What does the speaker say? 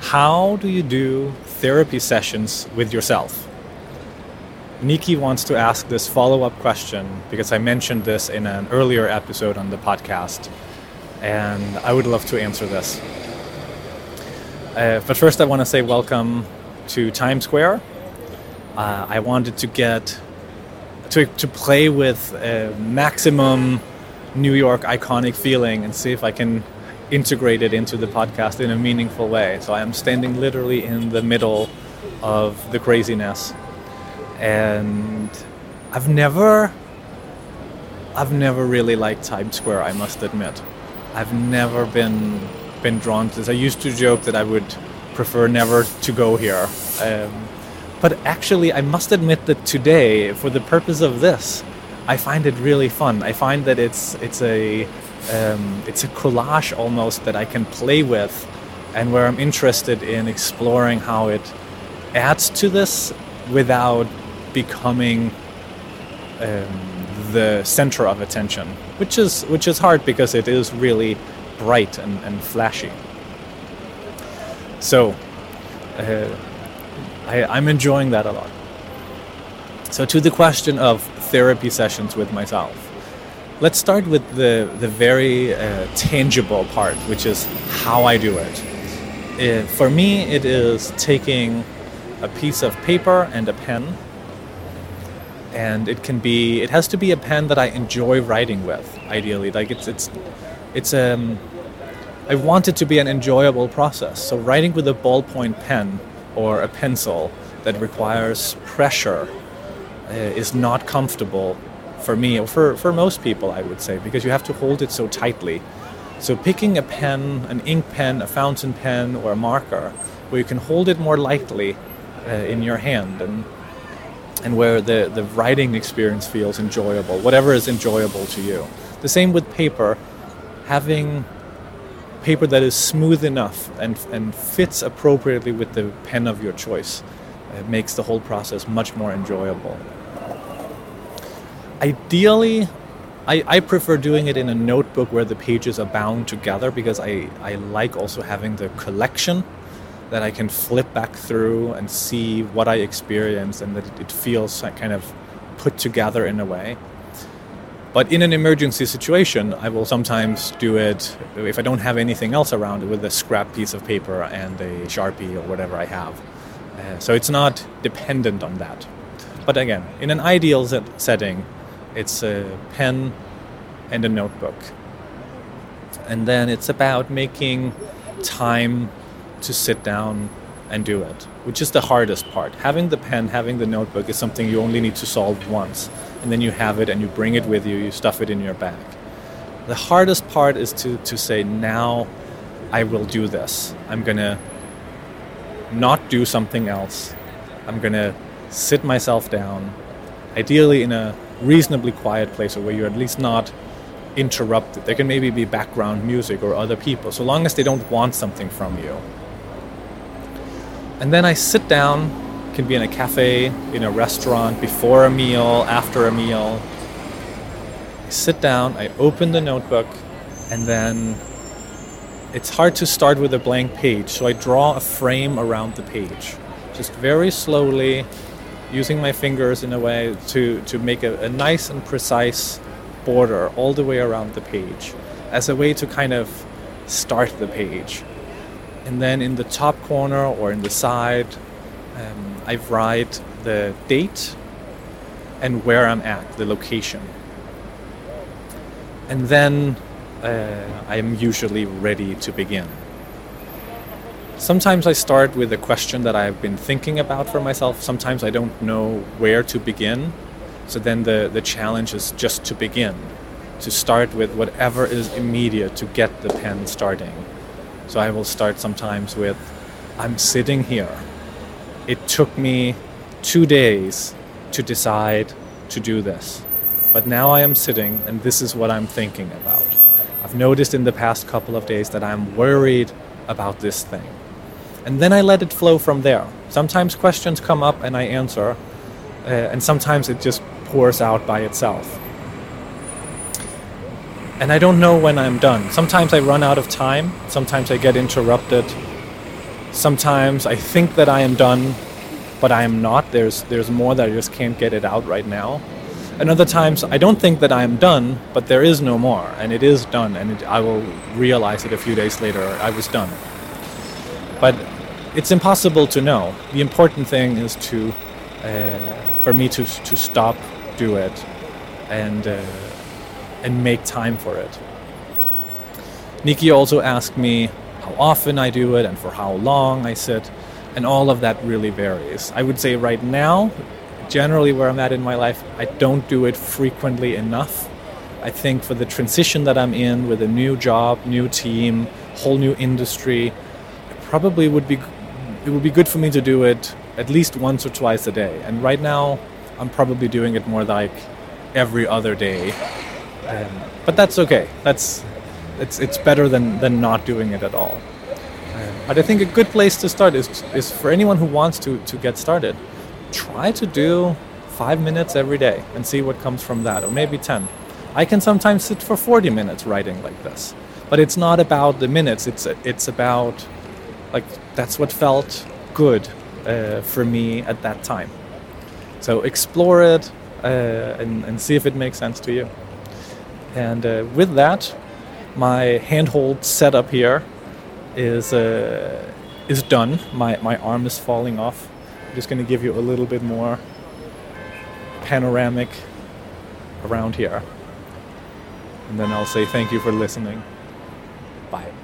How do you do therapy sessions with yourself? Nikki wants to ask this follow up question because I mentioned this in an earlier episode on the podcast, and I would love to answer this. Uh, but first, I want to say welcome to Times Square. Uh, I wanted to get to, to play with a maximum New York iconic feeling and see if I can integrate it into the podcast in a meaningful way. So I am standing literally in the middle of the craziness. And I've never I've never really liked Times Square, I must admit. I've never been been drawn to this. I used to joke that I would prefer never to go here. Um, but actually, I must admit that today, for the purpose of this, I find it really fun. I find that it's it's a um, it's a collage almost that I can play with, and where I'm interested in exploring how it adds to this without becoming um, the center of attention, which is which is hard because it is really bright and, and flashy. So uh, I, I'm enjoying that a lot. So to the question of therapy sessions with myself. Let's start with the, the very uh, tangible part, which is how I do it. it. For me, it is taking a piece of paper and a pen, and it can be it has to be a pen that I enjoy writing with. Ideally, like it's it's it's um I want it to be an enjoyable process. So writing with a ballpoint pen or a pencil that requires pressure uh, is not comfortable for me or for, for most people, I would say, because you have to hold it so tightly. So picking a pen, an ink pen, a fountain pen, or a marker, where you can hold it more lightly uh, in your hand and and where the, the writing experience feels enjoyable, whatever is enjoyable to you. The same with paper, having paper that is smooth enough and, and fits appropriately with the pen of your choice. It makes the whole process much more enjoyable. Ideally, I, I prefer doing it in a notebook where the pages are bound together because I, I like also having the collection that I can flip back through and see what I experienced and that it feels kind of put together in a way. But in an emergency situation, I will sometimes do it if I don't have anything else around it with a scrap piece of paper and a sharpie or whatever I have. Uh, so it's not dependent on that. But again, in an ideal set- setting, it's a pen and a notebook. And then it's about making time to sit down and do it, which is the hardest part. Having the pen, having the notebook is something you only need to solve once and then you have it and you bring it with you, you stuff it in your bag. The hardest part is to, to say, now I will do this. I'm going to not do something else. I'm going to sit myself down, ideally in a reasonably quiet place or where you're at least not interrupted. There can maybe be background music or other people, so long as they don't want something from you. And then I sit down can be in a cafe, in a restaurant, before a meal, after a meal. I sit down, I open the notebook, and then it's hard to start with a blank page, so I draw a frame around the page. Just very slowly, using my fingers in a way to, to make a, a nice and precise border all the way around the page as a way to kind of start the page. And then in the top corner or in the side, um, I write the date and where I'm at, the location. And then uh, I am usually ready to begin. Sometimes I start with a question that I've been thinking about for myself. Sometimes I don't know where to begin. So then the, the challenge is just to begin, to start with whatever is immediate to get the pen starting. So I will start sometimes with I'm sitting here it took me two days to decide to do this. But now I am sitting and this is what I'm thinking about. I've noticed in the past couple of days that I'm worried about this thing. And then I let it flow from there. Sometimes questions come up and I answer, uh, and sometimes it just pours out by itself. And I don't know when I'm done. Sometimes I run out of time, sometimes I get interrupted Sometimes I think that I am done, but I am not. There's there's more that I just can't get it out right now. And other times I don't think that I am done, but there is no more, and it is done, and it, I will realize it a few days later. I was done. But it's impossible to know. The important thing is to, uh, for me to to stop, do it, and uh, and make time for it. Nikki also asked me how often I do it and for how long I sit, and all of that really varies. I would say right now, generally where I'm at in my life, I don't do it frequently enough. I think for the transition that I'm in with a new job, new team, whole new industry, it probably would be it would be good for me to do it at least once or twice a day. And right now, I'm probably doing it more like every other day. Um, but that's okay. That's it's it's better than than not doing it at all. Um, but I think a good place to start is is for anyone who wants to to get started. Try to do five minutes every day and see what comes from that, or maybe ten. I can sometimes sit for 40 minutes writing like this, but it's not about the minutes. It's it's about like that's what felt good uh, for me at that time. So explore it uh, and, and see if it makes sense to you. And uh, with that, my handhold setup here is uh, is done. My my arm is falling off. I'm just going to give you a little bit more panoramic around here, and then I'll say thank you for listening. Bye.